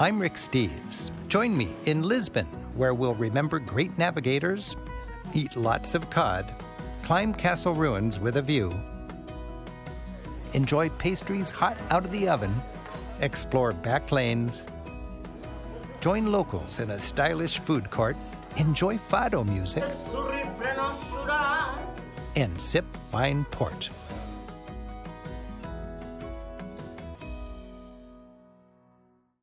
I'm Rick Steves. Join me in Lisbon, where we'll remember great navigators, eat lots of cod, climb castle ruins with a view, enjoy pastries hot out of the oven, explore back lanes, join locals in a stylish food court, enjoy fado music, and sip fine port.